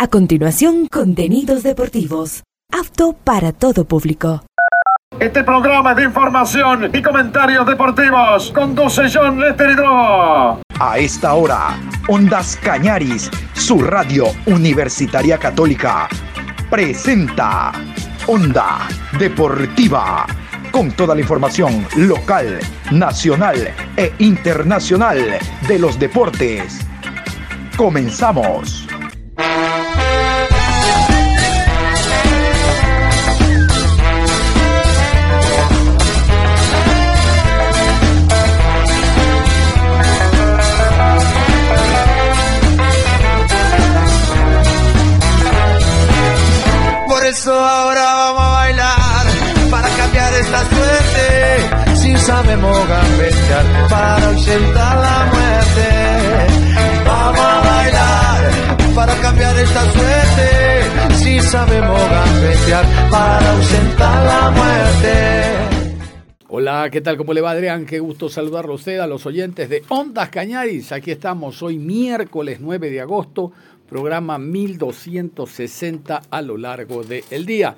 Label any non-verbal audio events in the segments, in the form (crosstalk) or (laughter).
A continuación, contenidos deportivos. Apto para todo público. Este programa de información y comentarios deportivos conduce John Lester Hidro. A esta hora, Ondas Cañaris, su radio universitaria católica, presenta Onda Deportiva. Con toda la información local, nacional e internacional de los deportes. Comenzamos. Eso ahora vamos a bailar para cambiar esta suerte. Si sabemos gambetear para ausentar la muerte. Vamos a bailar para cambiar esta suerte. Si sabemos gambetear para ausentar la muerte. Hola, ¿qué tal? ¿Cómo le va Adrián? Qué gusto saludarlo a usted, a los oyentes de Ondas Cañaris. Aquí estamos hoy miércoles 9 de agosto programa 1260 a lo largo del día.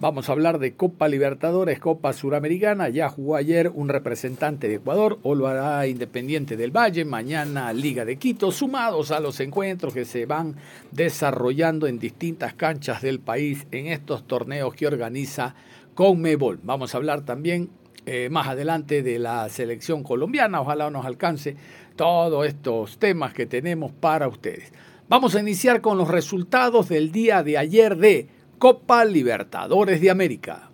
Vamos a hablar de Copa Libertadores, Copa Suramericana. Ya jugó ayer un representante de Ecuador, o lo hará Independiente del Valle, mañana Liga de Quito, sumados a los encuentros que se van desarrollando en distintas canchas del país en estos torneos que organiza Conmebol. Vamos a hablar también eh, más adelante de la selección colombiana. Ojalá nos alcance todos estos temas que tenemos para ustedes. Vamos a iniciar con los resultados del día de ayer de Copa Libertadores de América.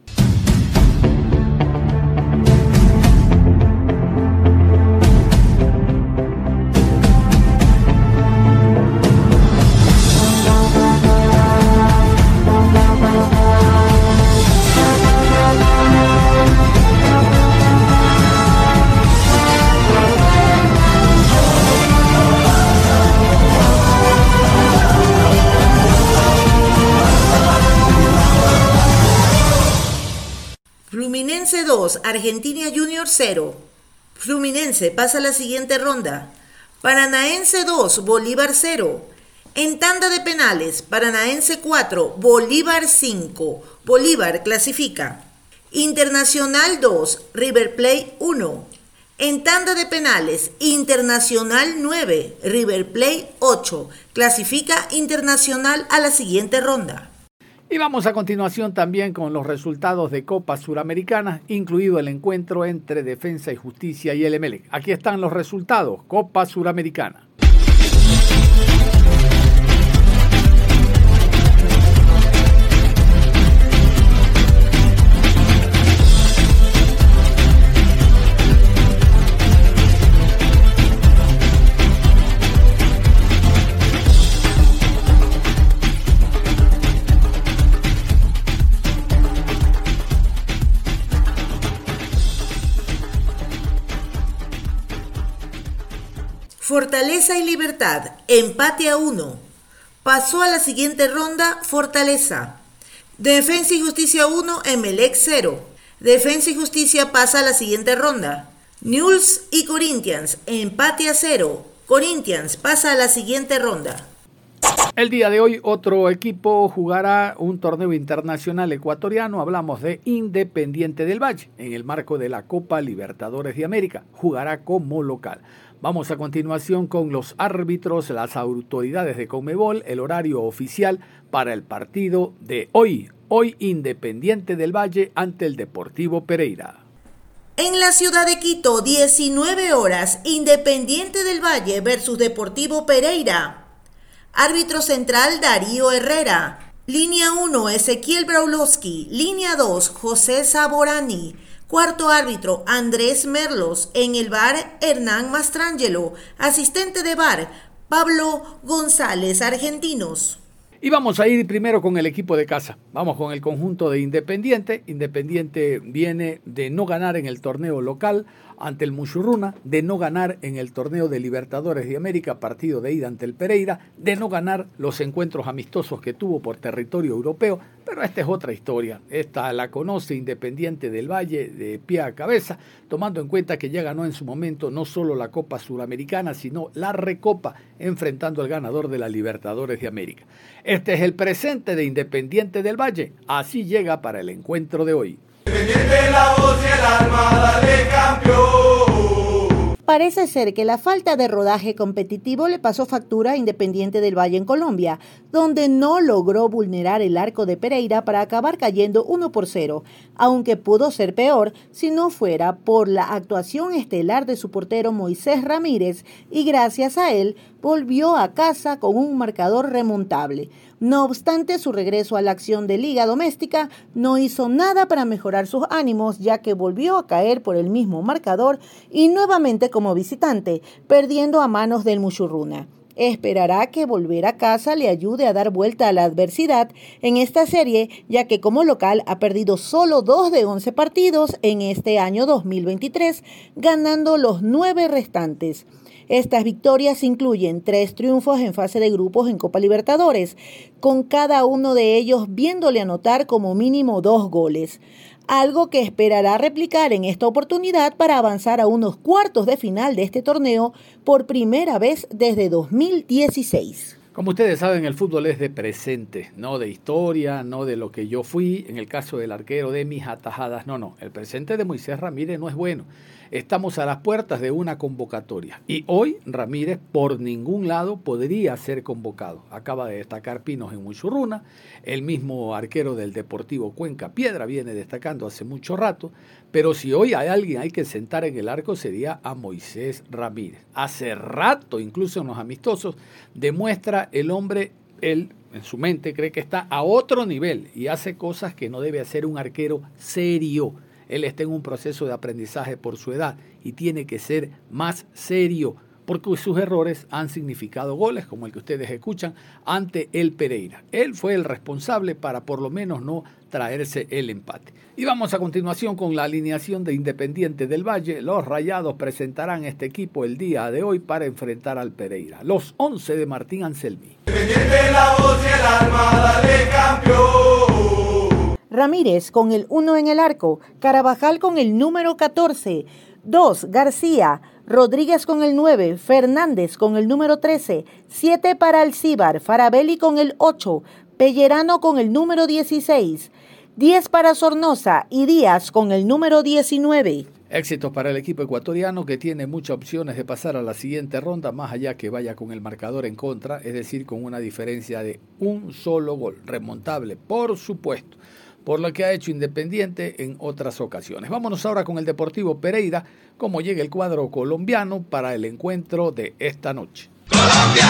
2, Argentina Junior 0. Fluminense pasa a la siguiente ronda. Paranaense 2, Bolívar 0. En tanda de penales, Paranaense 4, Bolívar 5. Bolívar clasifica. Internacional 2, River Plate 1. En tanda de penales, Internacional 9, River Plate 8. Clasifica Internacional a la siguiente ronda. Y vamos a continuación también con los resultados de Copa Suramericana, incluido el encuentro entre Defensa y Justicia y el. Aquí están los resultados, Copa Suramericana. Fortaleza y Libertad, empate a uno. Pasó a la siguiente ronda Fortaleza. Defensa y Justicia 1, Emelec 0. Defensa y Justicia pasa a la siguiente ronda. Newell's y Corinthians, empate a 0. Corinthians pasa a la siguiente ronda. El día de hoy otro equipo jugará un torneo internacional ecuatoriano. Hablamos de Independiente del Valle en el marco de la Copa Libertadores de América. Jugará como local. Vamos a continuación con los árbitros, las autoridades de Conmebol, el horario oficial para el partido de hoy. Hoy Independiente del Valle ante el Deportivo Pereira. En la ciudad de Quito, 19 horas, Independiente del Valle versus Deportivo Pereira. Árbitro central Darío Herrera. Línea 1, Ezequiel Braulowski. Línea 2, José Saborani. Cuarto árbitro, Andrés Merlos. En el bar, Hernán Mastrangelo. Asistente de bar, Pablo González, argentinos. Y vamos a ir primero con el equipo de casa. Vamos con el conjunto de Independiente. Independiente viene de no ganar en el torneo local ante el Muchurruna, de no ganar en el torneo de Libertadores de América, partido de ida ante el Pereira, de no ganar los encuentros amistosos que tuvo por territorio europeo, pero esta es otra historia. Esta la conoce Independiente del Valle de pie a cabeza, tomando en cuenta que ya ganó en su momento no solo la Copa Suramericana, sino la Recopa, enfrentando al ganador de la Libertadores de América. Este es el presente de Independiente del Valle. Así llega para el encuentro de hoy. Parece ser que la falta de rodaje competitivo le pasó factura a Independiente del Valle en Colombia, donde no logró vulnerar el arco de Pereira para acabar cayendo 1 por 0, aunque pudo ser peor si no fuera por la actuación estelar de su portero Moisés Ramírez y gracias a él volvió a casa con un marcador remontable. No obstante, su regreso a la acción de liga doméstica no hizo nada para mejorar sus ánimos, ya que volvió a caer por el mismo marcador y nuevamente como visitante, perdiendo a manos del Muchurruna. Esperará que volver a casa le ayude a dar vuelta a la adversidad en esta serie, ya que como local ha perdido solo dos de 11 partidos en este año 2023, ganando los nueve restantes. Estas victorias incluyen tres triunfos en fase de grupos en Copa Libertadores, con cada uno de ellos viéndole anotar como mínimo dos goles, algo que esperará replicar en esta oportunidad para avanzar a unos cuartos de final de este torneo por primera vez desde 2016. Como ustedes saben, el fútbol es de presente, no de historia, no de lo que yo fui, en el caso del arquero de mis atajadas, no, no, el presente de Moisés Ramírez no es bueno. Estamos a las puertas de una convocatoria y hoy Ramírez por ningún lado podría ser convocado. Acaba de destacar Pinos en Muchurruna, el mismo arquero del Deportivo Cuenca Piedra viene destacando hace mucho rato, pero si hoy hay alguien hay que sentar en el arco sería a Moisés Ramírez. Hace rato, incluso en los amistosos, demuestra el hombre, él en su mente cree que está a otro nivel y hace cosas que no debe hacer un arquero serio él está en un proceso de aprendizaje por su edad y tiene que ser más serio porque sus errores han significado goles, como el que ustedes escuchan, ante el Pereira. Él fue el responsable para por lo menos no traerse el empate. Y vamos a continuación con la alineación de Independiente del Valle. Los Rayados presentarán este equipo el día de hoy para enfrentar al Pereira. Los 11 de Martín Anselmi. Independiente la voz y de campeón. Ramírez con el 1 en el arco, Carabajal con el número 14, 2 García, Rodríguez con el 9, Fernández con el número 13, 7 para Alcíbar, Farabelli con el 8, Pellerano con el número 16, 10 para Sornosa y Díaz con el número 19. Éxitos para el equipo ecuatoriano que tiene muchas opciones de pasar a la siguiente ronda, más allá que vaya con el marcador en contra, es decir, con una diferencia de un solo gol, remontable, por supuesto por lo que ha hecho Independiente en otras ocasiones. Vámonos ahora con el Deportivo Pereira, cómo llega el cuadro colombiano para el encuentro de esta noche. Colombia.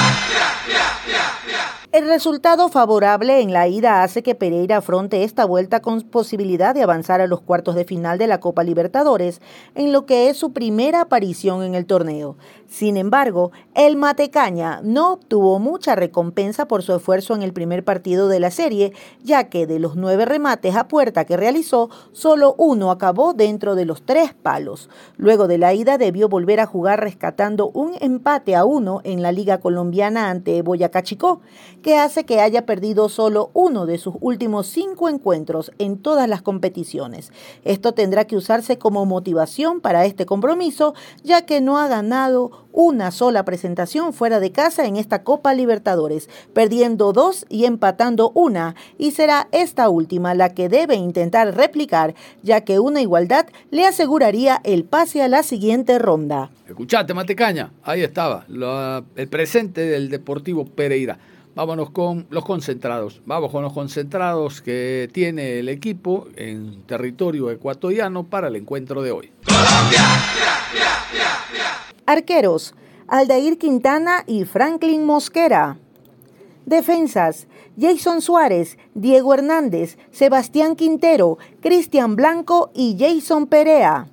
El resultado favorable en la ida hace que Pereira afronte esta vuelta con posibilidad de avanzar a los cuartos de final de la Copa Libertadores, en lo que es su primera aparición en el torneo. Sin embargo, el Matecaña no obtuvo mucha recompensa por su esfuerzo en el primer partido de la serie, ya que de los nueve remates a puerta que realizó, solo uno acabó dentro de los tres palos. Luego de la ida debió volver a jugar rescatando un empate a uno en la Liga Colombiana ante Boyacá Chicó, que hace que haya perdido solo uno de sus últimos cinco encuentros en todas las competiciones. Esto tendrá que usarse como motivación para este compromiso, ya que no ha ganado una sola presentación fuera de casa en esta Copa Libertadores, perdiendo dos y empatando una, y será esta última la que debe intentar replicar, ya que una igualdad le aseguraría el pase a la siguiente ronda. Escuchate, Matecaña, ahí estaba, el presente del Deportivo Pereira. Vámonos con los concentrados. Vamos con los concentrados que tiene el equipo en territorio ecuatoriano para el encuentro de hoy. Arqueros, Aldair Quintana y Franklin Mosquera. Defensas, Jason Suárez, Diego Hernández, Sebastián Quintero, Cristian Blanco y Jason Perea.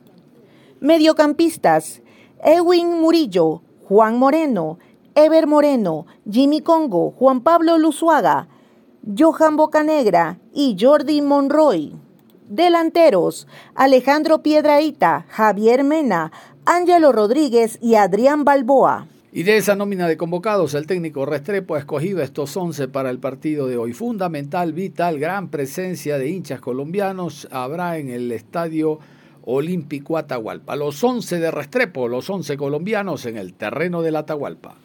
Mediocampistas, Edwin Murillo, Juan Moreno, Ever Moreno, Jimmy Congo, Juan Pablo Luzuaga, Johan Bocanegra y Jordi Monroy. Delanteros, Alejandro Piedraíta, Javier Mena, Ángelo Rodríguez y Adrián Balboa. Y de esa nómina de convocados, el técnico Restrepo ha escogido estos 11 para el partido de hoy. Fundamental, vital, gran presencia de hinchas colombianos habrá en el estadio Olímpico Atahualpa. Los 11 de Restrepo, los 11 colombianos en el terreno del Atahualpa.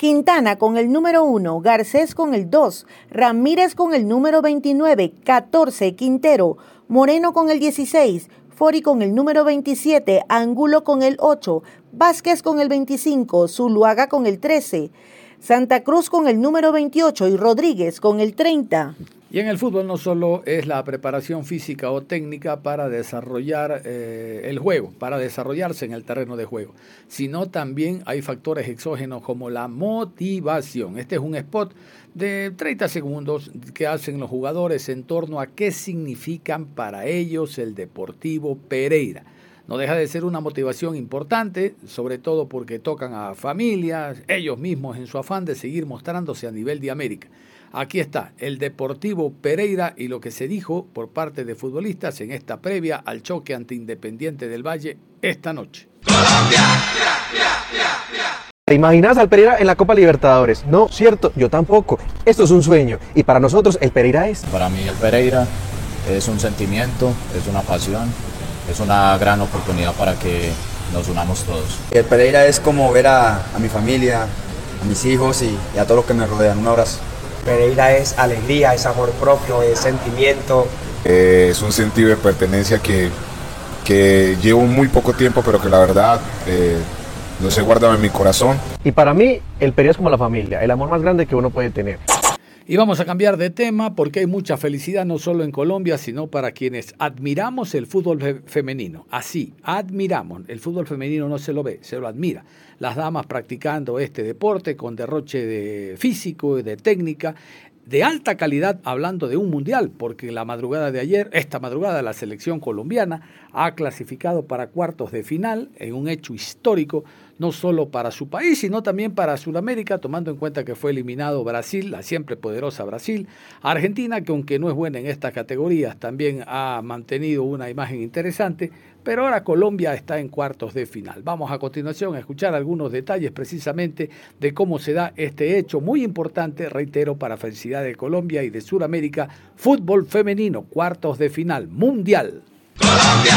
Quintana con el número 1, Garcés con el 2, Ramírez con el número 29, 14, Quintero, Moreno con el 16, Fori con el número 27, Angulo con el 8, Vázquez con el 25, Zuluaga con el 13, Santa Cruz con el número 28 y Rodríguez con el 30. Y en el fútbol no solo es la preparación física o técnica para desarrollar eh, el juego, para desarrollarse en el terreno de juego, sino también hay factores exógenos como la motivación. Este es un spot de 30 segundos que hacen los jugadores en torno a qué significan para ellos el Deportivo Pereira. No deja de ser una motivación importante, sobre todo porque tocan a familias, ellos mismos en su afán de seguir mostrándose a nivel de América. Aquí está el Deportivo Pereira y lo que se dijo por parte de futbolistas en esta previa al choque ante Independiente del Valle esta noche. ¿Te imaginas al Pereira en la Copa Libertadores? No, cierto, yo tampoco. Esto es un sueño y para nosotros el Pereira es... Para mí el Pereira es un sentimiento, es una pasión, es una gran oportunidad para que nos unamos todos. El Pereira es como ver a, mi familia, a mis hijos y, y a todos los que me rodean. Un abrazo. Pereira es alegría, es amor propio, es sentimiento. Eh, es un sentido de pertenencia que, que llevo muy poco tiempo, pero que la verdad eh, lo he guardado en mi corazón. Y para mí, el Pereira es como la familia, el amor más grande que uno puede tener. Y vamos a cambiar de tema porque hay mucha felicidad no solo en Colombia, sino para quienes admiramos el fútbol femenino. Así, admiramos. El fútbol femenino no se lo ve, se lo admira. Las damas practicando este deporte con derroche de físico y de técnica de alta calidad hablando de un mundial, porque la madrugada de ayer, esta madrugada, la selección colombiana ha clasificado para cuartos de final en un hecho histórico no solo para su país, sino también para Sudamérica, tomando en cuenta que fue eliminado Brasil, la siempre poderosa Brasil, Argentina, que aunque no es buena en estas categorías, también ha mantenido una imagen interesante, pero ahora Colombia está en cuartos de final. Vamos a continuación a escuchar algunos detalles precisamente de cómo se da este hecho muy importante, reitero, para felicidad de Colombia y de Sudamérica, fútbol femenino, cuartos de final, mundial. Colombia,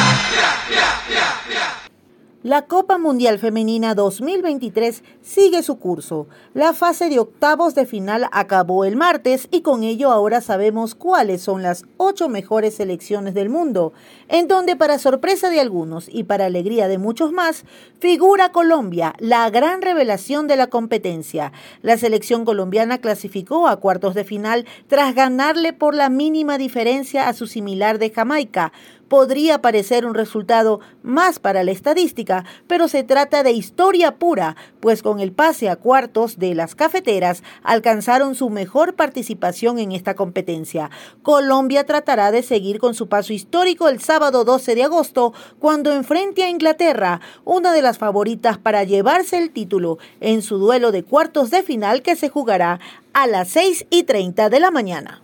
la Copa Mundial Femenina 2023 sigue su curso. La fase de octavos de final acabó el martes y con ello ahora sabemos cuáles son las ocho mejores selecciones del mundo, en donde para sorpresa de algunos y para alegría de muchos más, figura Colombia, la gran revelación de la competencia. La selección colombiana clasificó a cuartos de final tras ganarle por la mínima diferencia a su similar de Jamaica, podría parecer un resultado más para la estadística, pero se trata de historia pura, pues con el pase a cuartos de las cafeteras alcanzaron su mejor participación en esta competencia. Colombia tratará de seguir con su paso histórico el sábado 12 de agosto, cuando enfrente a Inglaterra, una de las favoritas para llevarse el título en su duelo de cuartos de final que se jugará a las 6 y 30 de la mañana.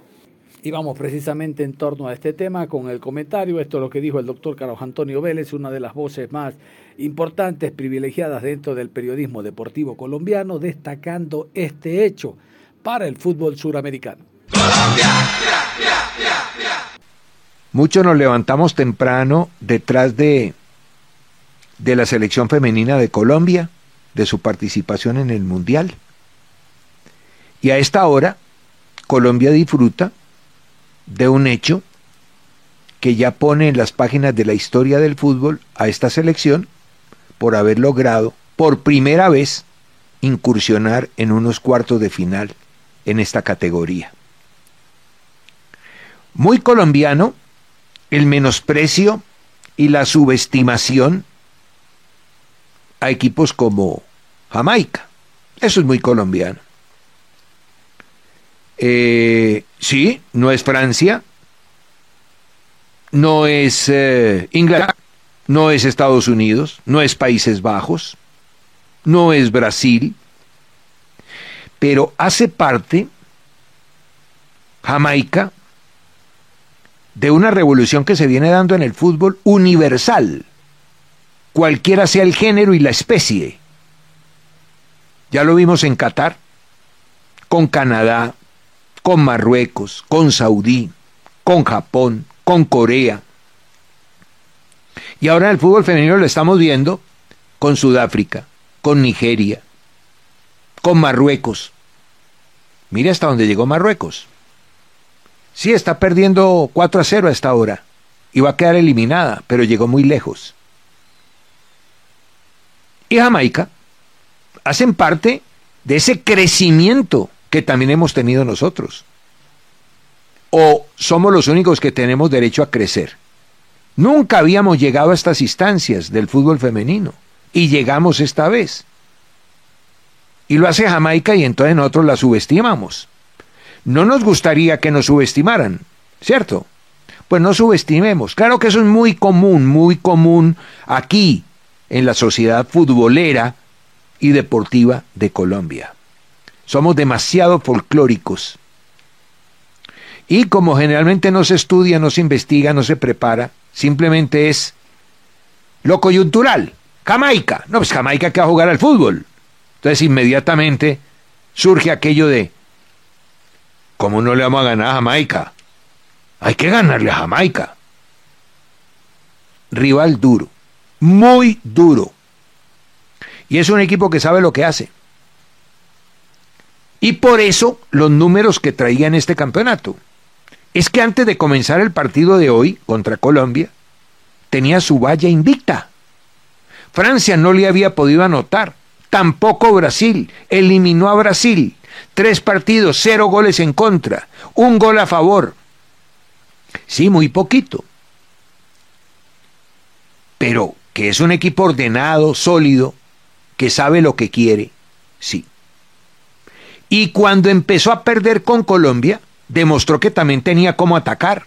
Y vamos precisamente en torno a este tema con el comentario, esto es lo que dijo el doctor Carlos Antonio Vélez, una de las voces más importantes, privilegiadas dentro del periodismo deportivo colombiano, destacando este hecho para el fútbol suramericano. Muchos nos levantamos temprano detrás de, de la selección femenina de Colombia, de su participación en el Mundial. Y a esta hora, Colombia disfruta de un hecho que ya pone en las páginas de la historia del fútbol a esta selección por haber logrado por primera vez incursionar en unos cuartos de final en esta categoría. Muy colombiano el menosprecio y la subestimación a equipos como Jamaica. Eso es muy colombiano. Eh, sí, no es Francia, no es eh, Inglaterra, no es Estados Unidos, no es Países Bajos, no es Brasil, pero hace parte Jamaica de una revolución que se viene dando en el fútbol universal, cualquiera sea el género y la especie. Ya lo vimos en Qatar, con Canadá, con Marruecos, con Saudí, con Japón, con Corea. Y ahora el fútbol femenino lo estamos viendo con Sudáfrica, con Nigeria, con Marruecos. Mire hasta dónde llegó Marruecos. Sí, está perdiendo 4 a 0 a esta hora. Y va a quedar eliminada, pero llegó muy lejos. Y Jamaica hacen parte de ese crecimiento que también hemos tenido nosotros. O somos los únicos que tenemos derecho a crecer. Nunca habíamos llegado a estas instancias del fútbol femenino y llegamos esta vez. Y lo hace Jamaica y entonces nosotros la subestimamos. No nos gustaría que nos subestimaran, ¿cierto? Pues no subestimemos. Claro que eso es muy común, muy común aquí, en la sociedad futbolera y deportiva de Colombia. Somos demasiado folclóricos. Y como generalmente no se estudia, no se investiga, no se prepara, simplemente es lo coyuntural. Jamaica. No, pues Jamaica que va a jugar al fútbol. Entonces inmediatamente surge aquello de, ¿cómo no le vamos a ganar a Jamaica? Hay que ganarle a Jamaica. Rival duro, muy duro. Y es un equipo que sabe lo que hace. Y por eso los números que traía en este campeonato. Es que antes de comenzar el partido de hoy contra Colombia, tenía su valla invicta. Francia no le había podido anotar. Tampoco Brasil. Eliminó a Brasil. Tres partidos, cero goles en contra. Un gol a favor. Sí, muy poquito. Pero que es un equipo ordenado, sólido, que sabe lo que quiere, sí. Y cuando empezó a perder con Colombia, demostró que también tenía cómo atacar.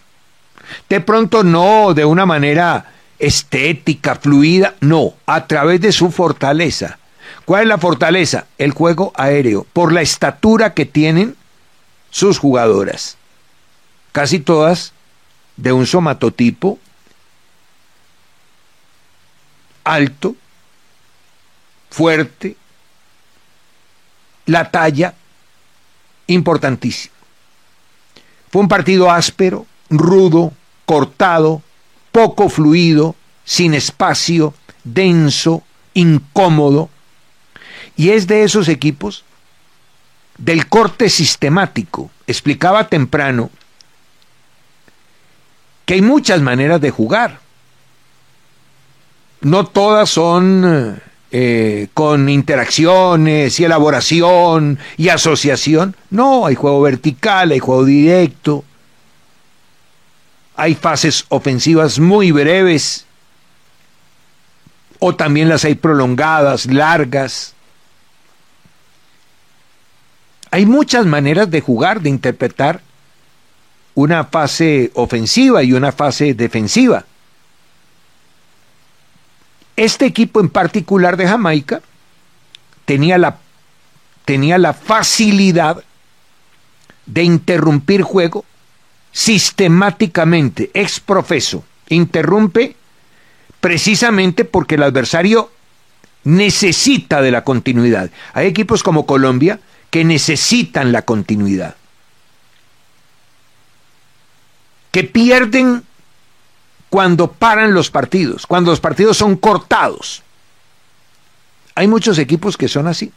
De pronto no de una manera estética, fluida, no, a través de su fortaleza. ¿Cuál es la fortaleza? El juego aéreo, por la estatura que tienen sus jugadoras. Casi todas de un somatotipo alto, fuerte, la talla, importantísimo. Fue un partido áspero, rudo, cortado, poco fluido, sin espacio, denso, incómodo. Y es de esos equipos del corte sistemático. Explicaba temprano que hay muchas maneras de jugar. No todas son eh, con interacciones y elaboración y asociación. No, hay juego vertical, hay juego directo, hay fases ofensivas muy breves o también las hay prolongadas, largas. Hay muchas maneras de jugar, de interpretar una fase ofensiva y una fase defensiva. Este equipo en particular de Jamaica tenía la, tenía la facilidad de interrumpir juego sistemáticamente, ex profeso. Interrumpe precisamente porque el adversario necesita de la continuidad. Hay equipos como Colombia que necesitan la continuidad. que pierden cuando paran los partidos, cuando los partidos son cortados. Hay muchos equipos que son así.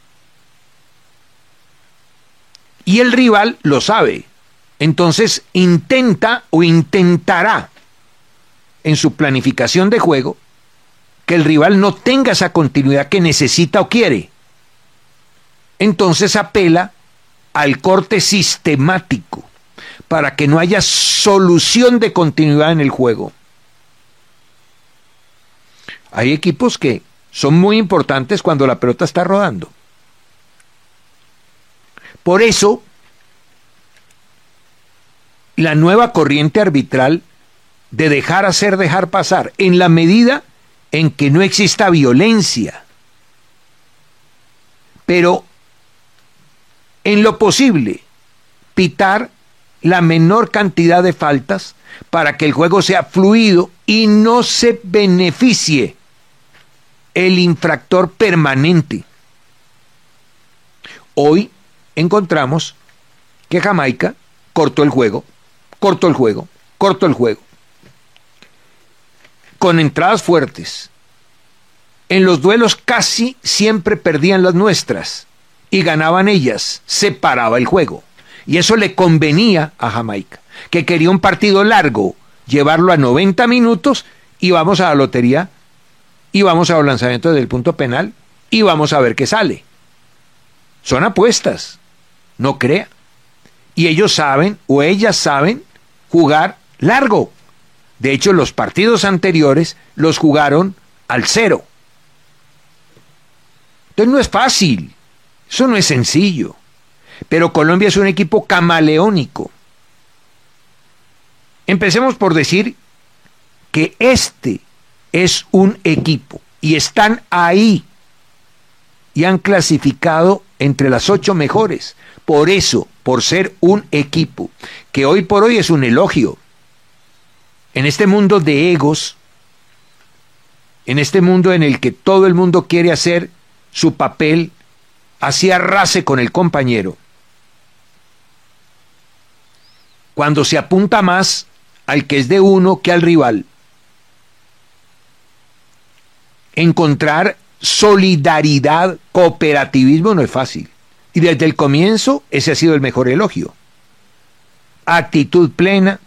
Y el rival lo sabe. Entonces intenta o intentará en su planificación de juego que el rival no tenga esa continuidad que necesita o quiere. Entonces apela al corte sistemático para que no haya solución de continuidad en el juego. Hay equipos que son muy importantes cuando la pelota está rodando. Por eso, la nueva corriente arbitral de dejar hacer, dejar pasar, en la medida en que no exista violencia, pero en lo posible, pitar la menor cantidad de faltas para que el juego sea fluido y no se beneficie el infractor permanente. Hoy encontramos que Jamaica cortó el juego, cortó el juego, cortó el juego. Con entradas fuertes. En los duelos casi siempre perdían las nuestras y ganaban ellas, se paraba el juego. Y eso le convenía a Jamaica, que quería un partido largo, llevarlo a 90 minutos y vamos a la lotería y vamos a los lanzamientos del punto penal y vamos a ver qué sale. Son apuestas, no crea. Y ellos saben, o ellas saben, jugar largo. De hecho, los partidos anteriores los jugaron al cero. Entonces no es fácil, eso no es sencillo. Pero Colombia es un equipo camaleónico. Empecemos por decir que este es un equipo y están ahí y han clasificado entre las ocho mejores. Por eso, por ser un equipo, que hoy por hoy es un elogio. En este mundo de egos, en este mundo en el que todo el mundo quiere hacer su papel, así arrase con el compañero. Cuando se apunta más al que es de uno que al rival. Encontrar solidaridad, cooperativismo no es fácil. Y desde el comienzo ese ha sido el mejor elogio. Actitud plena.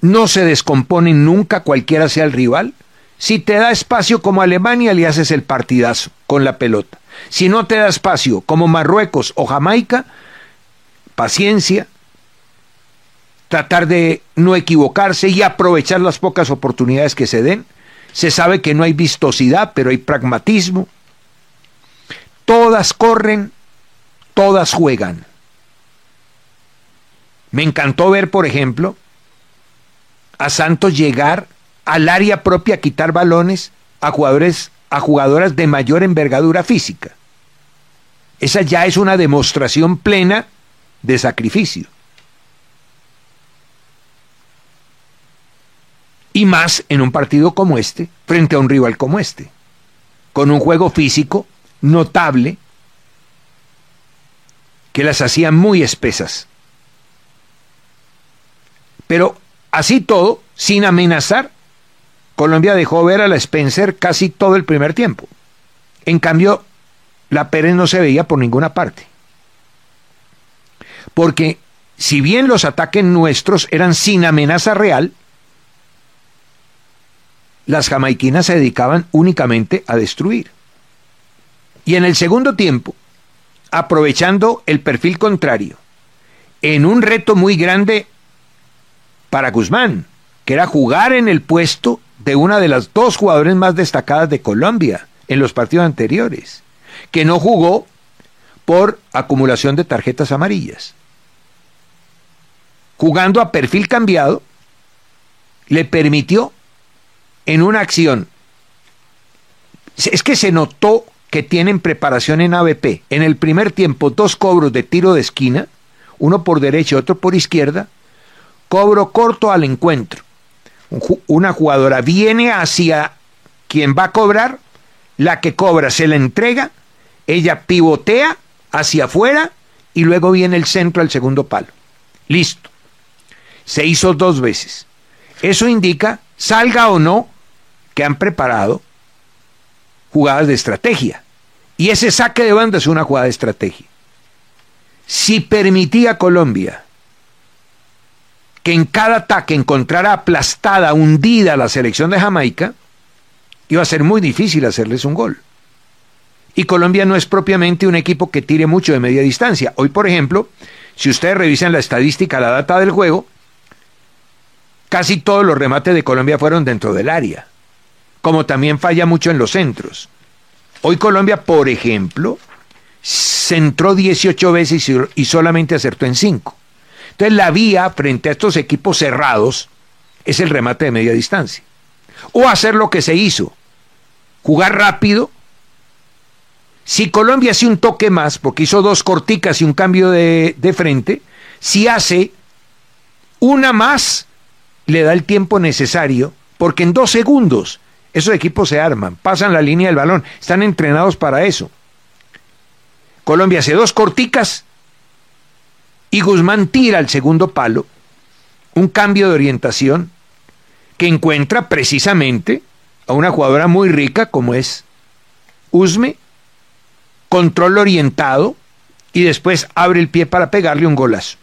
No se descomponen nunca cualquiera sea el rival. Si te da espacio como Alemania, le haces el partidazo con la pelota. Si no te da espacio como Marruecos o Jamaica, paciencia, tratar de no equivocarse y aprovechar las pocas oportunidades que se den. Se sabe que no hay vistosidad, pero hay pragmatismo. Todas corren, todas juegan. Me encantó ver, por ejemplo, a Santos llegar al área propia a quitar balones a jugadores a jugadoras de mayor envergadura física. Esa ya es una demostración plena de sacrificio. Y más en un partido como este, frente a un rival como este, con un juego físico notable que las hacía muy espesas. Pero así todo, sin amenazar, Colombia dejó ver a la Spencer casi todo el primer tiempo. En cambio, la Pérez no se veía por ninguna parte. Porque si bien los ataques nuestros eran sin amenaza real, las jamaiquinas se dedicaban únicamente a destruir. Y en el segundo tiempo, aprovechando el perfil contrario, en un reto muy grande para Guzmán, que era jugar en el puesto de una de las dos jugadores más destacadas de Colombia en los partidos anteriores, que no jugó por acumulación de tarjetas amarillas. Jugando a perfil cambiado, le permitió en una acción, es que se notó que tienen preparación en ABP. En el primer tiempo, dos cobros de tiro de esquina, uno por derecha y otro por izquierda, cobro corto al encuentro una jugadora viene hacia quien va a cobrar, la que cobra se la entrega, ella pivotea hacia afuera y luego viene el centro al segundo palo. Listo. Se hizo dos veces. Eso indica, salga o no, que han preparado jugadas de estrategia. Y ese saque de banda es una jugada de estrategia. Si permitía Colombia que en cada ataque encontrara aplastada, hundida la selección de Jamaica, iba a ser muy difícil hacerles un gol. Y Colombia no es propiamente un equipo que tire mucho de media distancia. Hoy, por ejemplo, si ustedes revisan la estadística, la data del juego, casi todos los remates de Colombia fueron dentro del área, como también falla mucho en los centros. Hoy Colombia, por ejemplo, centró 18 veces y solamente acertó en 5. Entonces la vía frente a estos equipos cerrados es el remate de media distancia. O hacer lo que se hizo, jugar rápido. Si Colombia hace un toque más, porque hizo dos corticas y un cambio de, de frente, si hace una más, le da el tiempo necesario, porque en dos segundos esos equipos se arman, pasan la línea del balón, están entrenados para eso. Colombia hace dos corticas y Guzmán tira al segundo palo un cambio de orientación que encuentra precisamente a una jugadora muy rica como es Usme control orientado y después abre el pie para pegarle un golazo.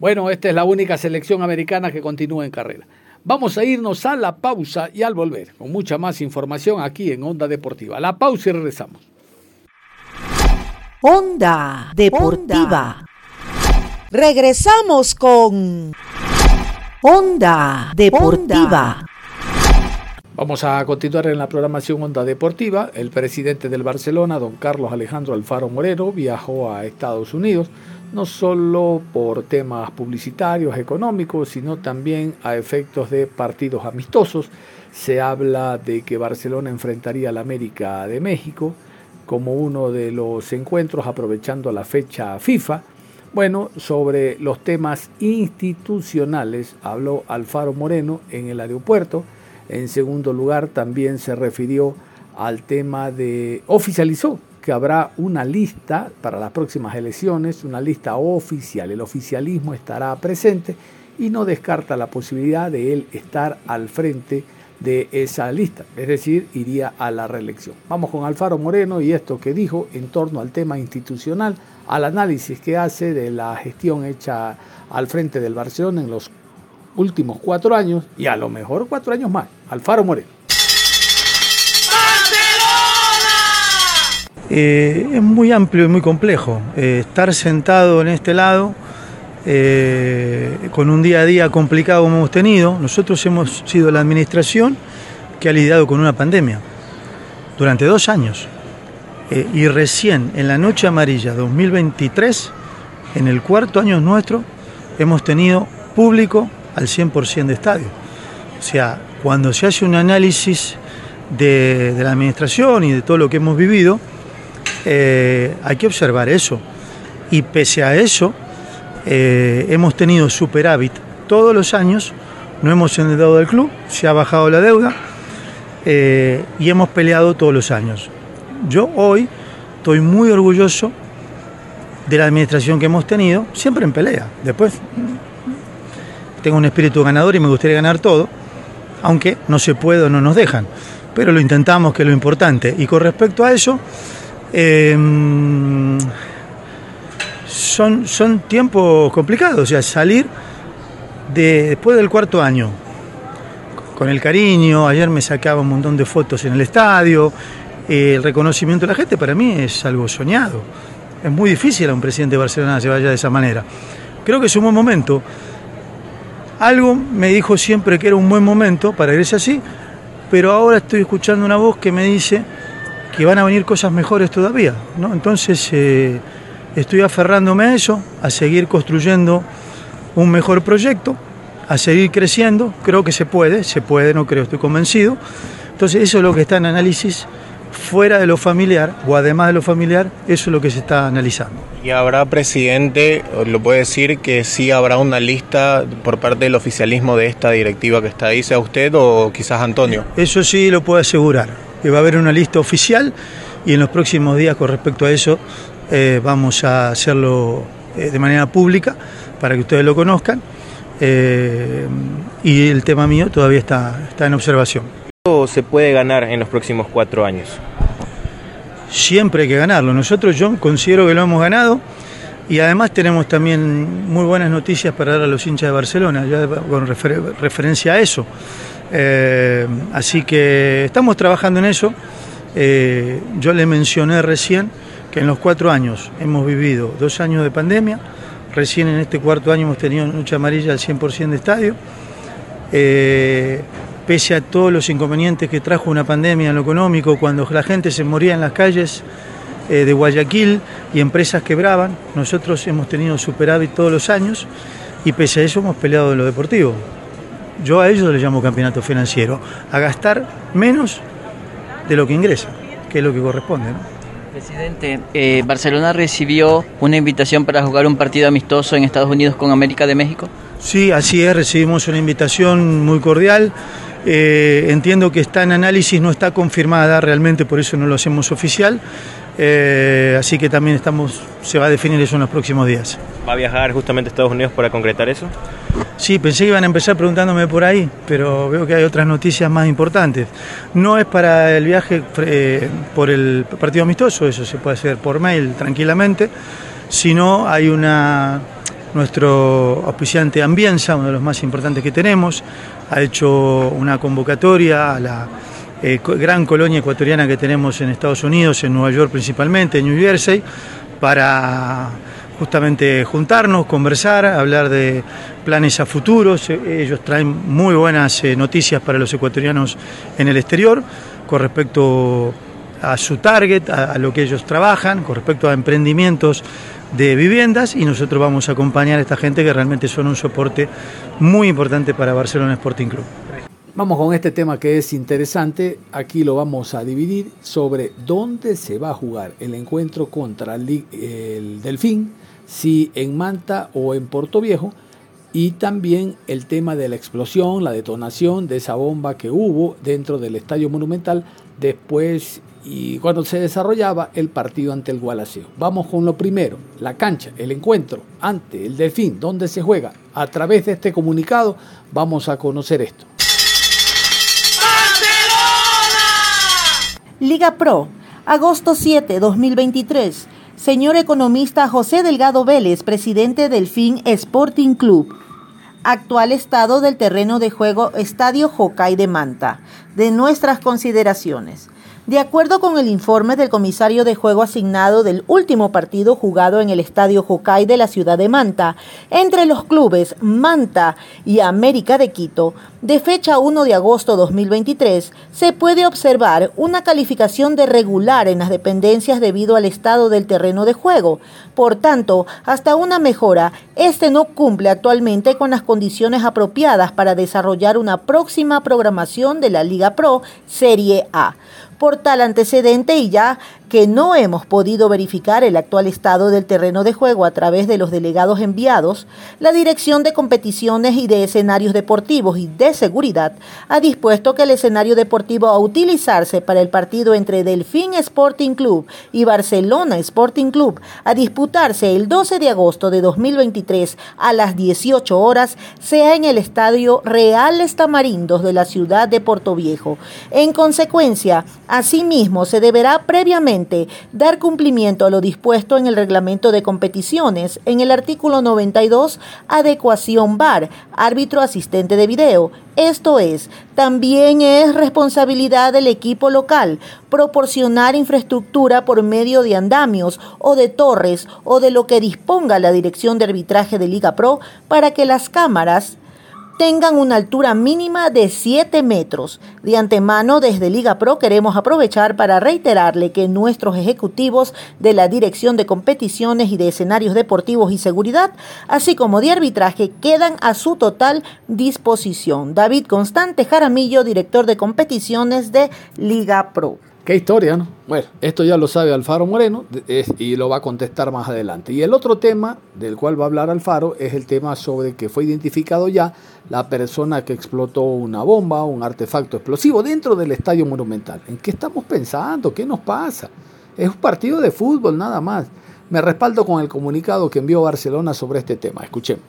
Bueno, esta es la única selección americana que continúa en carrera. Vamos a irnos a la pausa y al volver, con mucha más información aquí en Onda Deportiva. La pausa y regresamos. Onda Deportiva. Regresamos con Onda Deportiva. Vamos a continuar en la programación Onda Deportiva. El presidente del Barcelona, don Carlos Alejandro Alfaro Moreno, viajó a Estados Unidos no solo por temas publicitarios, económicos, sino también a efectos de partidos amistosos. Se habla de que Barcelona enfrentaría al América de México como uno de los encuentros aprovechando la fecha FIFA. Bueno, sobre los temas institucionales habló Alfaro Moreno en el aeropuerto. En segundo lugar, también se refirió al tema de, oficializó que habrá una lista para las próximas elecciones, una lista oficial. El oficialismo estará presente y no descarta la posibilidad de él estar al frente de esa lista, es decir, iría a la reelección. Vamos con Alfaro Moreno y esto que dijo en torno al tema institucional, al análisis que hace de la gestión hecha al frente del Barcelona en los últimos cuatro años y a lo mejor cuatro años más. Alfaro Moreno. Eh, es muy amplio y muy complejo. Eh, estar sentado en este lado, eh, con un día a día complicado como hemos tenido, nosotros hemos sido la administración que ha lidiado con una pandemia durante dos años. y recién en la Noche Amarilla 2023, en el cuarto año nuestro, hemos tenido público al 100% de estadio. O sea, cuando se hace un análisis de la administración y de todo lo que hemos vivido, eh, hay que observar eso. Y pese a eso, eh, hemos tenido superávit todos los años, no hemos endeudado del club, se ha bajado la deuda eh, y hemos peleado todos los años. Yo hoy estoy muy orgulloso de la administración que hemos tenido, siempre en pelea. Después tengo un espíritu ganador y me gustaría ganar todo, aunque no se puede o no nos dejan, pero lo intentamos, que es lo importante. Y con respecto a eso, Em, son, son tiempos complicados, o sea, salir de, después del cuarto año, con el cariño, ayer me sacaba un montón de fotos en el estadio, el reconocimiento de la gente para mí es algo soñado. Es muy difícil a un presidente de Barcelona se vaya de esa manera. Creo que es un buen momento. Algo me dijo siempre que era un buen momento para irse así, pero ahora estoy escuchando una voz que me dice que van a venir cosas mejores todavía. ¿no? Entonces eh, estoy aferrándome a eso, a seguir construyendo un mejor proyecto, a seguir creciendo. Creo que se puede, se puede, no creo, estoy convencido. Entonces eso es lo que está en análisis fuera de lo familiar o además de lo familiar, eso es lo que se está analizando. ¿Y habrá presidente, lo puede decir, que sí habrá una lista por parte del oficialismo de esta directiva que está ahí, sea usted o quizás Antonio? Eso sí lo puedo asegurar que va a haber una lista oficial y en los próximos días con respecto a eso eh, vamos a hacerlo eh, de manera pública para que ustedes lo conozcan eh, y el tema mío todavía está, está en observación. Se puede ganar en los próximos cuatro años? Siempre hay que ganarlo. Nosotros yo considero que lo hemos ganado y además tenemos también muy buenas noticias para dar a los hinchas de Barcelona, con referencia a eso. Eh, así que estamos trabajando en eso. Eh, yo le mencioné recién que en los cuatro años hemos vivido dos años de pandemia, recién en este cuarto año hemos tenido noche amarilla al 100% de estadio. Eh, pese a todos los inconvenientes que trajo una pandemia en lo económico, cuando la gente se moría en las calles de Guayaquil y empresas quebraban, nosotros hemos tenido superávit todos los años y pese a eso hemos peleado en lo deportivo. Yo a ellos les llamo campeonato financiero, a gastar menos de lo que ingresa, que es lo que corresponde. Presidente, eh, ¿Barcelona recibió una invitación para jugar un partido amistoso en Estados Unidos con América de México? Sí, así es, recibimos una invitación muy cordial. Eh, entiendo que está en análisis, no está confirmada realmente, por eso no lo hacemos oficial. Eh, así que también estamos, se va a definir eso en los próximos días. ¿Va a viajar justamente a Estados Unidos para concretar eso? Sí, pensé que iban a empezar preguntándome por ahí, pero veo que hay otras noticias más importantes. No es para el viaje eh, por el partido amistoso, eso se puede hacer por mail tranquilamente, sino hay una nuestro auspiciante Ambienza, uno de los más importantes que tenemos, ha hecho una convocatoria a la eh, gran colonia ecuatoriana que tenemos en Estados Unidos, en Nueva York principalmente, en New Jersey, para justamente juntarnos, conversar, hablar de planes a futuros. Ellos traen muy buenas eh, noticias para los ecuatorianos en el exterior con respecto a su target, a, a lo que ellos trabajan, con respecto a emprendimientos de viviendas y nosotros vamos a acompañar a esta gente que realmente son un soporte muy importante para Barcelona Sporting Club. Vamos con este tema que es interesante. Aquí lo vamos a dividir sobre dónde se va a jugar el encuentro contra el Delfín, si en Manta o en Puerto Viejo, y también el tema de la explosión, la detonación de esa bomba que hubo dentro del Estadio Monumental después y cuando se desarrollaba el partido ante el Gualaceo. Vamos con lo primero, la cancha, el encuentro ante el Delfín, donde se juega. A través de este comunicado vamos a conocer esto. Liga Pro, agosto 7, 2023. Señor economista José Delgado Vélez, presidente del FIN Sporting Club. Actual estado del terreno de juego Estadio Jocay de Manta. De nuestras consideraciones. De acuerdo con el informe del comisario de juego asignado del último partido jugado en el Estadio Jocay de la ciudad de Manta, entre los clubes Manta y América de Quito, de fecha 1 de agosto 2023, se puede observar una calificación de regular en las dependencias debido al estado del terreno de juego. Por tanto, hasta una mejora, este no cumple actualmente con las condiciones apropiadas para desarrollar una próxima programación de la Liga Pro Serie A. Por tal antecedente y ya que no hemos podido verificar el actual estado del terreno de juego a través de los delegados enviados, la Dirección de Competiciones y de Escenarios Deportivos y de Seguridad ha dispuesto que el escenario deportivo a utilizarse para el partido entre Delfín Sporting Club y Barcelona Sporting Club a disputarse el 12 de agosto de 2023 a las 18 horas sea en el Estadio Real Estamarindos de la ciudad de Portoviejo. En consecuencia, asimismo se deberá previamente dar cumplimiento a lo dispuesto en el reglamento de competiciones, en el artículo 92, adecuación VAR, árbitro asistente de video. Esto es, también es responsabilidad del equipo local proporcionar infraestructura por medio de andamios o de torres o de lo que disponga la Dirección de Arbitraje de Liga Pro para que las cámaras tengan una altura mínima de 7 metros. De antemano, desde Liga Pro queremos aprovechar para reiterarle que nuestros ejecutivos de la Dirección de Competiciones y de Escenarios Deportivos y Seguridad, así como de arbitraje, quedan a su total disposición. David Constante Jaramillo, director de competiciones de Liga Pro. Qué historia, ¿no? Bueno, esto ya lo sabe Alfaro Moreno y lo va a contestar más adelante. Y el otro tema del cual va a hablar Alfaro es el tema sobre que fue identificado ya la persona que explotó una bomba, un artefacto explosivo dentro del estadio monumental. ¿En qué estamos pensando? ¿Qué nos pasa? Es un partido de fútbol nada más. Me respaldo con el comunicado que envió Barcelona sobre este tema. Escuchemos.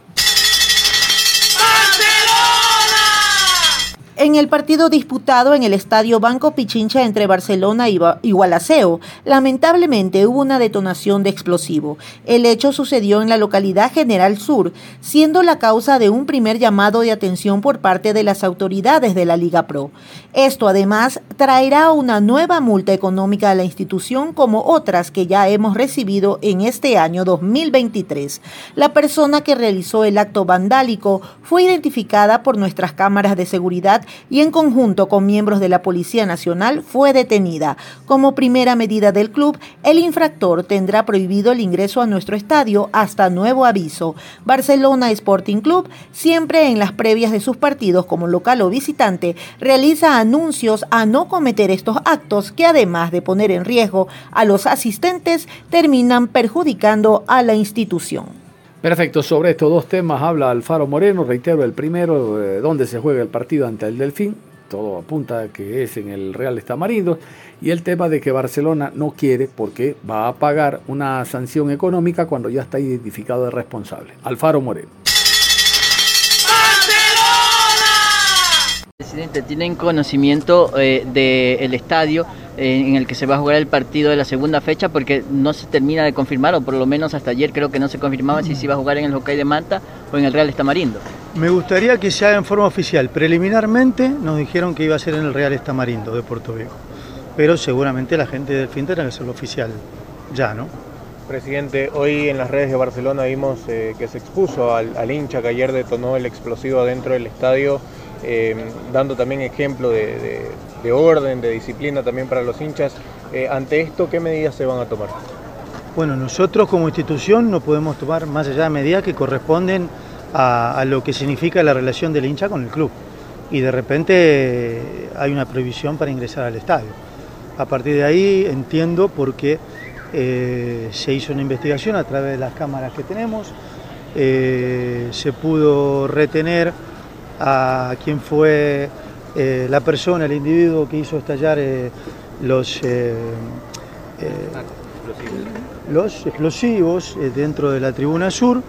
En el partido disputado en el estadio Banco Pichincha entre Barcelona y Gualaceo, lamentablemente hubo una detonación de explosivo. El hecho sucedió en la localidad General Sur, siendo la causa de un primer llamado de atención por parte de las autoridades de la Liga Pro. Esto además traerá una nueva multa económica a la institución como otras que ya hemos recibido en este año 2023. La persona que realizó el acto vandálico fue identificada por nuestras cámaras de seguridad y en conjunto con miembros de la Policía Nacional fue detenida. Como primera medida del club, el infractor tendrá prohibido el ingreso a nuestro estadio hasta nuevo aviso. Barcelona Sporting Club, siempre en las previas de sus partidos como local o visitante, realiza anuncios a no cometer estos actos que además de poner en riesgo a los asistentes, terminan perjudicando a la institución. Perfecto, sobre estos dos temas habla Alfaro Moreno, reitero, el primero, eh, donde se juega el partido ante el Delfín, todo apunta a que es en el Real Estamarindo, y el tema de que Barcelona no quiere porque va a pagar una sanción económica cuando ya está identificado el responsable. Alfaro Moreno. Presidente, ¿tienen conocimiento eh, del estadio eh, en el que se va a jugar el partido de la segunda fecha? Porque no se termina de confirmar, o por lo menos hasta ayer creo que no se confirmaba si se iba a jugar en el Hockey de Manta o en el Real Estamarindo. Me gustaría que se haga en forma oficial. Preliminarmente nos dijeron que iba a ser en el Real Estamarindo de Puerto Viejo. Pero seguramente la gente del fin tendrá que hacerlo oficial ya, ¿no? Presidente, hoy en las redes de Barcelona vimos eh, que se expuso al, al hincha que ayer detonó el explosivo adentro del estadio, eh, dando también ejemplo de, de- de orden, de disciplina también para los hinchas. Eh, ante esto, ¿qué medidas se van a tomar? Bueno, nosotros como institución no podemos tomar más allá de medidas que corresponden a, lo que significa la relación del hincha con el club. Y de repente eh, hay una prohibición para ingresar al estadio. A partir de ahí entiendo por qué eh, se hizo una investigación a través de las cámaras que tenemos. Se pudo retener a quien fue eh, la persona, el individuo que hizo estallar eh, los, eh, los explosivos dentro de la tribuna sur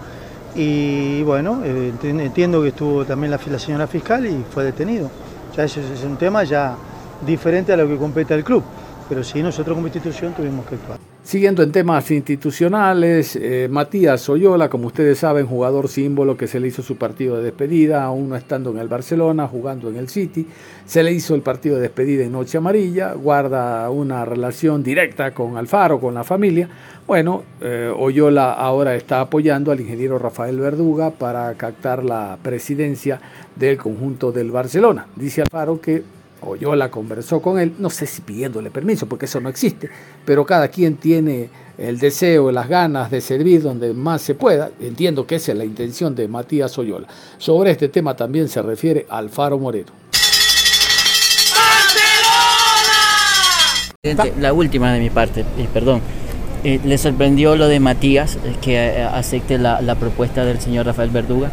y bueno, enti- entiendo que estuvo también la, la señora fiscal y fue detenido. Ya ese es un tema ya diferente a lo que compete al club, pero sí nosotros como institución tuvimos que actuar. Siguiendo en temas institucionales, eh, Matías Oyola, como ustedes saben, jugador símbolo que se le hizo su partido de despedida, aún no estando en el Barcelona, jugando en el City, se le hizo el partido de despedida en Noche Amarilla, guarda una relación directa con Alfaro, con la familia. Bueno, eh, Oyola ahora está apoyando al ingeniero Rafael Verduga para captar la presidencia del conjunto del Barcelona. Dice Alfaro que Oyola conversó con él, no sé si pidiéndole permiso, porque eso no existe, pero cada quien tiene el deseo, las ganas de servir donde más se pueda. Entiendo que esa es la intención de Matías Oyola. Sobre este tema también se refiere Alfaro Moreno. La última de mi parte, y perdón. Eh, ¿Le sorprendió lo de Matías, eh, que eh, acepte la, la propuesta del señor Rafael Verduga?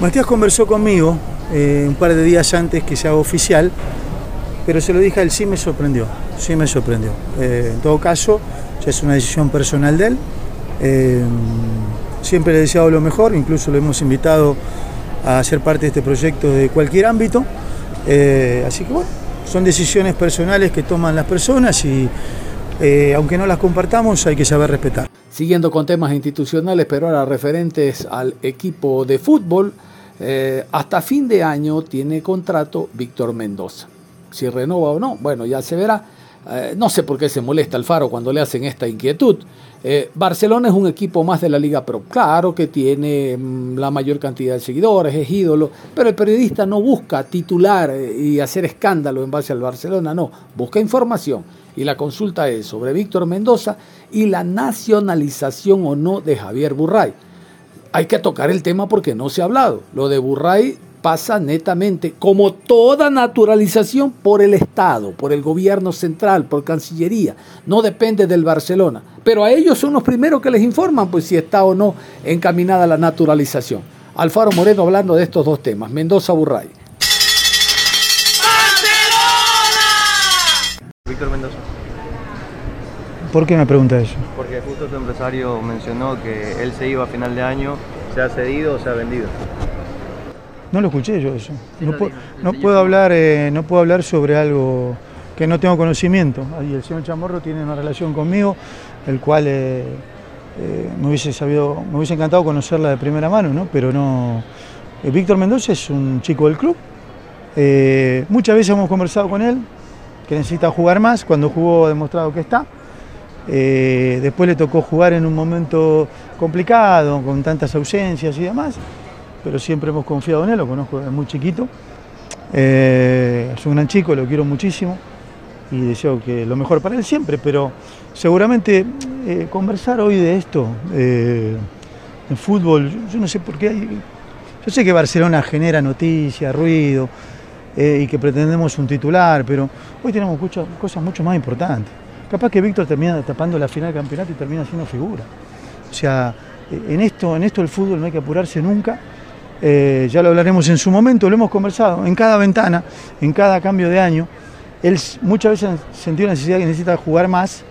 Matías conversó conmigo eh, un par de días antes que se haga oficial, pero se lo dije a él, sí me sorprendió, sí me sorprendió. Eh, en todo caso, ya es una decisión personal de él. Eh, siempre le he deseado lo mejor, incluso lo hemos invitado a ser parte de este proyecto de cualquier ámbito. Así que bueno, son decisiones personales que toman las personas y aunque no las compartamos hay que saber respetar. Siguiendo con temas institucionales, pero ahora referentes al equipo de fútbol, eh, hasta fin de año tiene contrato Víctor Mendoza. Si renova o no, bueno, ya se verá. Eh, no sé por qué se molesta Alfaro cuando le hacen esta inquietud. Eh, Barcelona es un equipo más de la Liga Pro. Claro que tiene mm, la mayor cantidad de seguidores, es ídolo, pero el periodista no busca titular y hacer escándalo en base al Barcelona, no, busca información. Y la consulta es sobre Víctor Mendoza y la nacionalización o no de Javier Burray. Hay que tocar el tema porque no se ha hablado. Lo de Burray pasa netamente, como toda naturalización, por el Estado, por el gobierno central, por Cancillería. No depende del Barcelona. Pero a ellos son los primeros que les informan pues, si está o no encaminada la naturalización. Alfaro Moreno hablando de estos dos temas, Mendoza Burray. Víctor Mendoza. ¿Por qué me pregunta eso? Porque justo tu empresario mencionó que él se iba a final de año, se ha cedido o se ha vendido. No lo escuché yo eso. No, pu- no puedo hablar, eh, no puedo hablar sobre algo que no tengo conocimiento. Y el señor Chamorro tiene una relación conmigo, el cual eh, eh, me hubiese sabido, me hubiese encantado conocerla de primera mano, ¿no? Pero no. eh, Víctor Mendoza es un chico del club. Eh, muchas veces hemos conversado con él, que necesita jugar más. Cuando jugó ha demostrado que está. Eh, después le tocó jugar en un momento complicado, con tantas ausencias y demás, pero siempre hemos confiado en él, lo conozco desde muy chiquito. Eh, es un gran chico, lo quiero muchísimo y deseo que lo mejor para él siempre, pero seguramente eh, conversar hoy de esto, en fútbol, yo, no sé por qué hay... Yo sé que Barcelona genera noticias, ruido y que pretendemos un titular, pero hoy tenemos cosas mucho más importantes. Capaz que Víctor termina tapando la final del campeonato y termina siendo figura. O sea, eh, en esto, en esto el fútbol no hay que apurarse nunca eh, ya lo hablaremos en su momento, lo hemos conversado, en cada ventana, en cada cambio de año, él muchas veces sentido necesidad que necesita jugar más,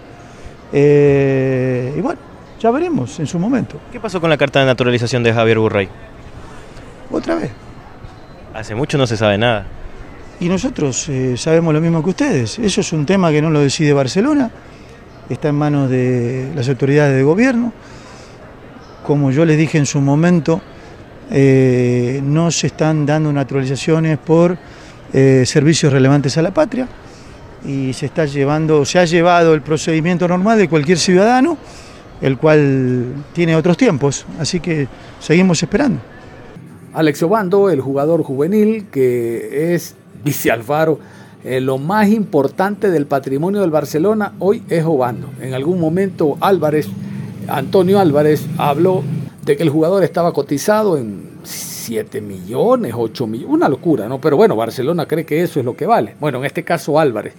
eh, y bueno, ya veremos en su momento. ¿Qué pasó con la carta de naturalización de Javier Burray? Otra vez. Hace mucho no se sabe nada. Y nosotros eh, sabemos lo mismo que ustedes. Eso es un tema que no lo decide Barcelona, está en manos de las autoridades de gobierno. Como yo les dije en su momento, eh, no se están dando naturalizaciones por eh, servicios relevantes a la patria y se está llevando, se ha llevado el procedimiento normal de cualquier ciudadano, el cual tiene otros tiempos, así que seguimos esperando. Alex Obando, el jugador juvenil que es dice Alfaro, eh, lo más importante del patrimonio del Barcelona hoy es Obando. En algún momento Álvarez, Antonio Álvarez, habló de que el jugador estaba cotizado en 7 millones, 8 millones, una locura, ¿no? Pero bueno, Barcelona cree que eso es lo que vale. Bueno, en este caso Álvarez.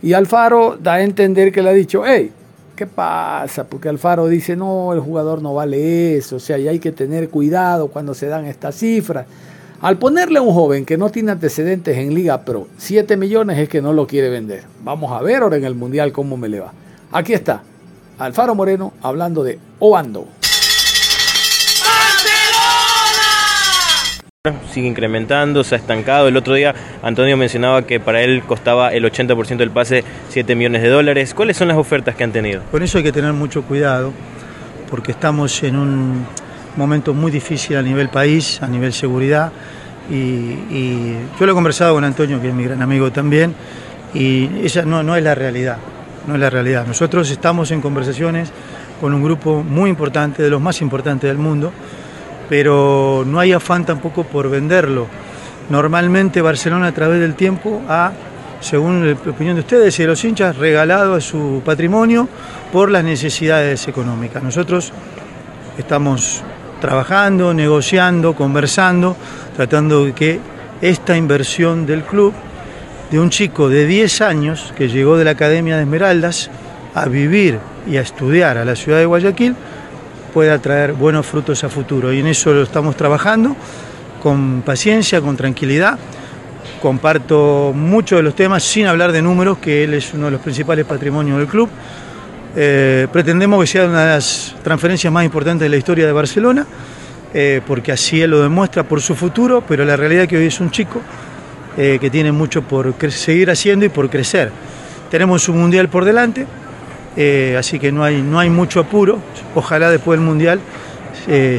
Y Alfaro da a entender que le ha dicho, hey, ¿qué pasa? Porque Alfaro dice, no, el jugador no vale eso, o sea, y hay que tener cuidado cuando se dan estas cifras. Al ponerle a un joven que no tiene antecedentes en Liga Pro 7 millones es que no lo quiere vender. Vamos a ver ahora en el Mundial cómo me le va. Aquí está, Alfaro Moreno hablando de Obando. Sigue incrementando, se ha estancado. El otro día Antonio mencionaba que para él costaba el 80% del pase 7 millones de dólares. ¿Cuáles son las ofertas que han tenido? Con eso hay que tener mucho cuidado porque estamos en un momento muy difícil a nivel país, a nivel seguridad. Y, yo lo he conversado con Antonio, que es mi gran amigo también, y esa no, no es la realidad, no es la realidad. Nosotros estamos en conversaciones con un grupo muy importante, de los más importantes del mundo, pero no hay afán tampoco por venderlo. Normalmente Barcelona a través del tiempo ha, según la opinión de ustedes y de los hinchas, regalado a su patrimonio por las necesidades económicas. Nosotros estamos trabajando, negociando, conversando, tratando de que esta inversión del club, de un chico de 10 años que llegó de la Academia de Esmeraldas a vivir y a estudiar a la ciudad de Guayaquil, pueda traer buenos frutos a futuro. Y en eso lo estamos trabajando con paciencia, con tranquilidad. Comparto muchos de los temas sin hablar de números, que él es uno de los principales patrimonios del club. Eh, pretendemos que sea una de las transferencias más importantes de la historia de Barcelona, eh, porque así él lo demuestra por su futuro, pero la realidad es que hoy es un chico eh, que tiene mucho por seguir haciendo y por crecer. Tenemos un mundial por delante, así que no hay, no hay mucho apuro. Ojalá después del mundial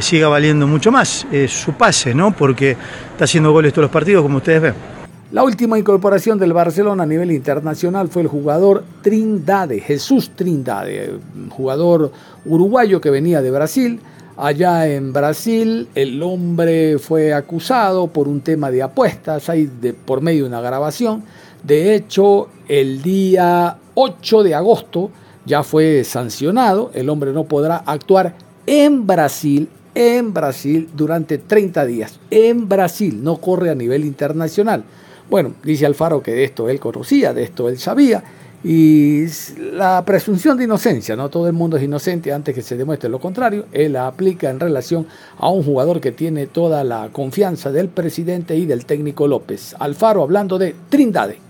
siga valiendo mucho más su pase, ¿no? porque está haciendo goles todos los partidos, como ustedes ven. La última incorporación del Barcelona a nivel internacional fue el jugador Trindade, Jesús Trindade, jugador uruguayo que venía de Brasil. Allá en Brasil el hombre fue acusado por un tema de apuestas, de, por medio de una grabación. De hecho, el día 8 de agosto ya fue sancionado. El hombre no podrá actuar en Brasil, en Brasil durante 30 días. En Brasil, no corre a nivel internacional. Bueno, dice Alfaro que de esto él conocía, de esto él sabía, y la presunción de inocencia, no todo el mundo es inocente antes que se demuestre lo contrario, él la aplica en relación a un jugador que tiene toda la confianza del presidente y del técnico López. Alfaro hablando de Trindade.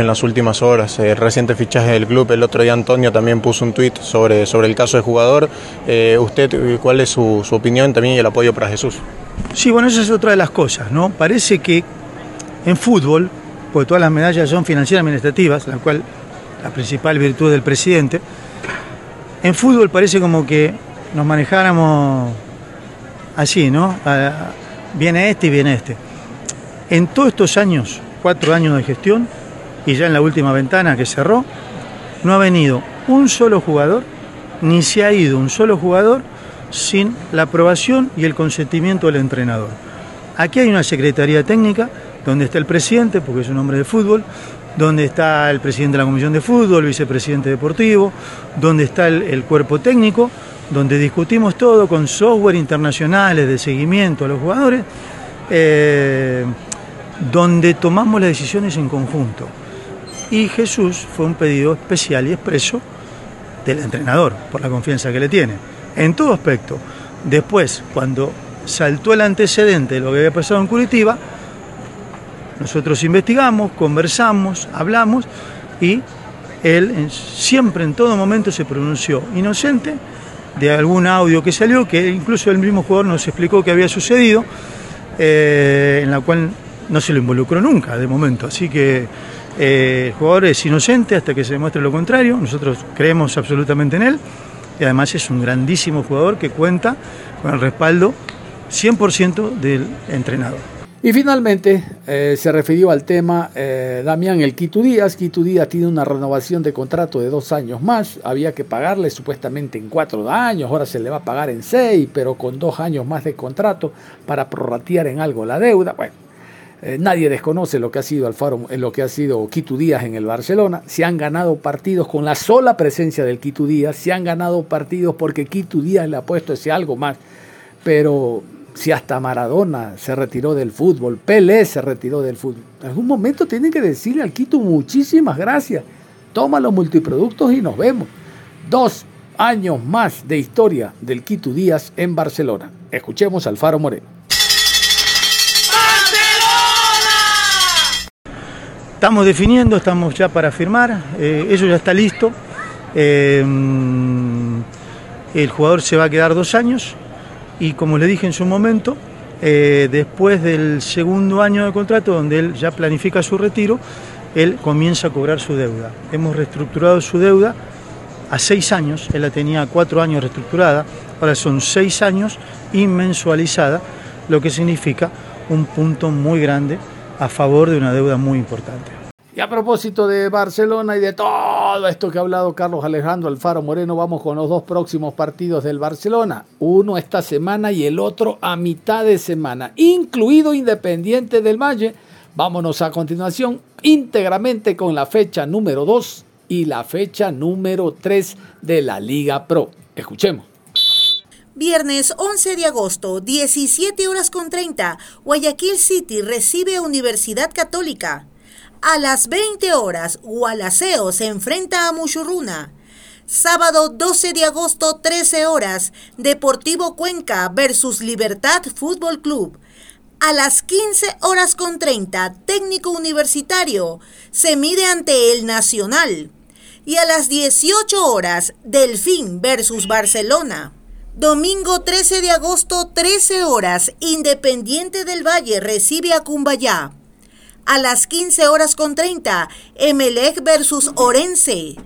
En las últimas horas, el reciente fichaje del club, el otro día Antonio también puso un tuit sobre, sobre el caso del jugador. Eh, ¿Usted cuál es su, su opinión también y el apoyo para Jesús? Sí, bueno, esa es otra de las cosas, ¿no? Parece que en fútbol, porque todas las medallas son financieras administrativas, la cual la principal virtud del presidente, en fútbol parece como que nos manejáramos así, ¿no? Viene este y viene este. En todos estos años, cuatro años de gestión, y ya en la última ventana que cerró, no ha venido un solo jugador, ni se ha ido un solo jugador sin la aprobación y el consentimiento del entrenador. Aquí hay una secretaría técnica donde está el presidente, porque es un hombre de fútbol, donde está el presidente de la comisión de fútbol, vicepresidente deportivo, donde está el, cuerpo técnico, donde discutimos todo con software internacionales de seguimiento a los jugadores, eh, donde tomamos las decisiones en conjunto. Y Jesús fue un pedido especial y expreso del entrenador, por la confianza que le tiene. en todo aspecto. Después, cuando saltó el antecedente de lo que había pasado en Curitiba, nosotros investigamos, conversamos, hablamos y él siempre en todo momento se pronunció inocente de algún audio que salió, que incluso el mismo jugador nos explicó que había sucedido, eh, en la cual no se lo involucró nunca de momento. Así que eh, el jugador es inocente hasta que se demuestre lo contrario, nosotros creemos absolutamente en él y además es un grandísimo jugador que cuenta con el respaldo 100% del entrenador. Y finalmente eh, se refirió al tema eh, Damián el Quito Díaz. Quito Díaz tiene una renovación de contrato de dos años más. Había que pagarle supuestamente en cuatro años, ahora se le va a pagar en seis, pero con dos años más de contrato para prorratear en algo la deuda. Bueno, eh, nadie desconoce lo que ha sido Alfaro, lo que ha sido Quito Díaz en el Barcelona. Se han ganado partidos con la sola presencia del Quito Díaz. Se han ganado partidos porque Quito Díaz le ha puesto ese algo más. Pero si hasta Maradona se retiró del fútbol, Pelé se retiró del fútbol. En algún momento tienen que decirle al Quito muchísimas gracias. Toma los multiproductos y nos vemos. Dos años más de historia del Quito Díaz en Barcelona. Escuchemos al Faro Moreno. Estamos definiendo, estamos ya para firmar, eh, eso ya está listo. Eh, el jugador se va a quedar dos años, y como le dije en su momento, eh, después del segundo año de contrato, donde él ya planifica su retiro, él comienza a cobrar su deuda. Hemos reestructurado su deuda a seis años, él la tenía cuatro años reestructurada, ahora son seis años inmensualizada, lo que significa un punto muy grande a favor de una deuda muy importante. Y a propósito de Barcelona y de todo esto que ha hablado Carlos Alejandro Alfaro Moreno, vamos con los dos próximos partidos del Barcelona. Uno esta semana y el otro a mitad de semana, incluido Independiente del Valle. Vámonos a continuación íntegramente con la fecha número 2 y la fecha número 3 de la Liga Pro. Escuchemos. Viernes 11 de agosto, 17 horas con 30, Guayaquil City recibe Universidad Católica. A las 20 horas, Gualaceo se enfrenta a Muchurruna. Sábado 12 de agosto, 13 horas, Deportivo Cuenca versus Libertad Fútbol Club. A las 15 horas con 30, Técnico Universitario se mide ante el Nacional. Y a las 18 horas, Delfín versus Barcelona. Domingo 13 de agosto, 13 horas, Independiente del Valle recibe a Cumbayá a las 15 horas con 30, Emelec versus Orense.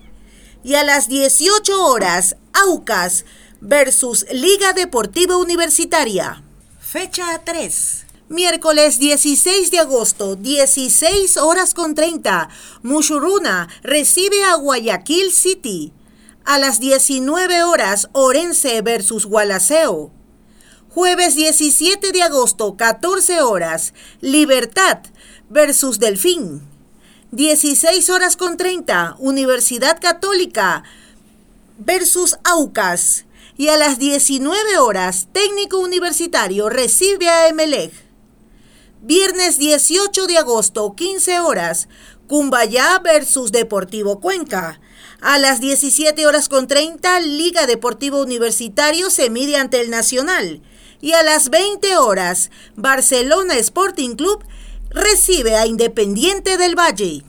Y a las 18 horas, Aucas versus Liga Deportiva Universitaria. Fecha 3. Miércoles 16 de agosto, 16 horas con 30, Mushuruna recibe a Guayaquil City. A las 19 horas, Orense versus Gualaceo. Jueves 17 de agosto, 14 horas, Libertad versus Delfín. 16 horas con 30, Universidad Católica versus Aucas. Y a las 19 horas, Técnico Universitario recibe a Emelec. Viernes 18 de agosto, 15 horas, Cumbayá versus Deportivo Cuenca. A las 17 horas con 30, Liga Deportivo Universitario se mide ante el Nacional. Y a las 20 horas, Barcelona Sporting Club recibe a Independiente del Valle.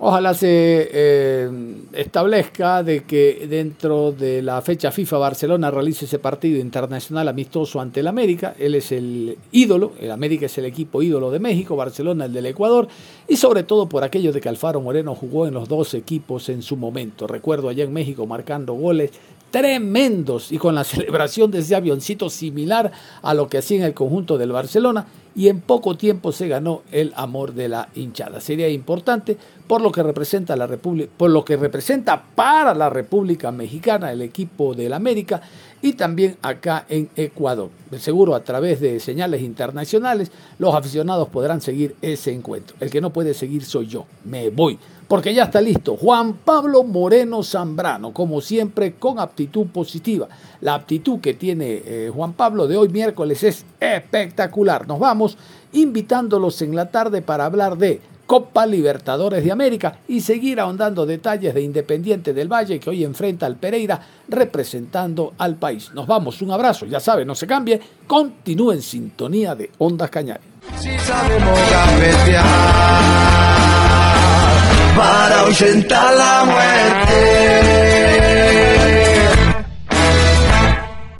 Ojalá se eh, establezca de que dentro de la fecha FIFA Barcelona realice ese partido internacional amistoso ante el América. Él es el ídolo, el América es el equipo ídolo de México, Barcelona el del Ecuador y sobre todo por aquello de que Alfaro Moreno jugó en los dos equipos en su momento. Recuerdo allá en México marcando goles tremendos y con la (laughs) celebración de ese avioncito similar a lo que hacía en el conjunto del Barcelona y en poco tiempo se ganó el amor de la hinchada. Sería importante por lo que representa la República, por lo que representa para la República Mexicana el equipo del América y también acá en Ecuador. seguro a través de señales internacionales los aficionados podrán seguir ese encuentro. El que no puede seguir soy yo. Me voy porque ya está listo Juan Pablo Moreno Zambrano, como siempre con aptitud positiva. La aptitud que tiene eh, Juan Pablo de hoy miércoles es espectacular. Nos vamos invitándolos en la tarde para hablar de Copa Libertadores de América y seguir ahondando detalles de Independiente del Valle que hoy enfrenta al Pereira representando al país. Nos vamos, un abrazo, ya saben, no se cambie, continúe en sintonía de Ondas Cañares.